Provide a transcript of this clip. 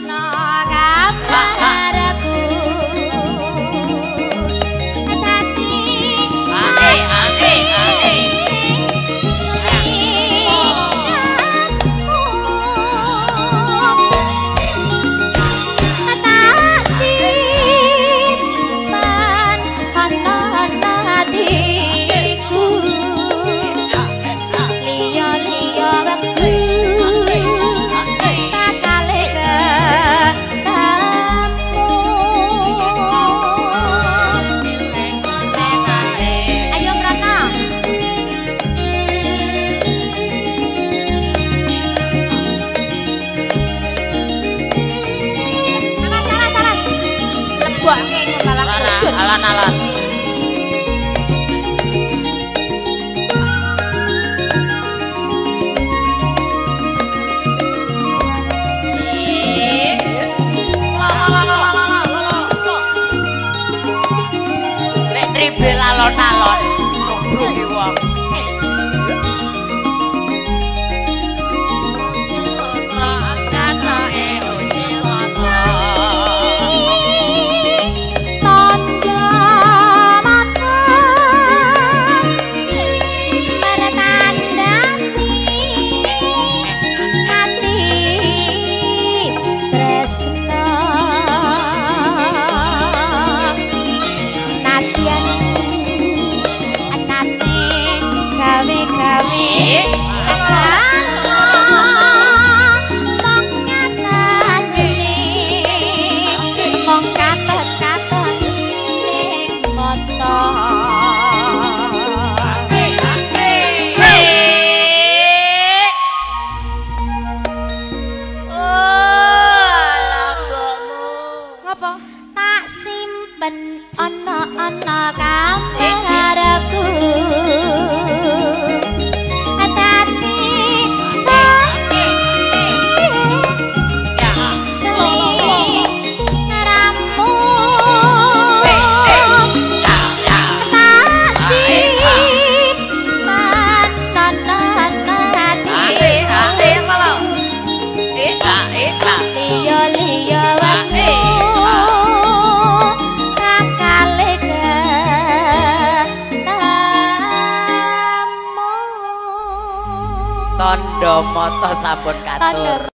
moto pun katur.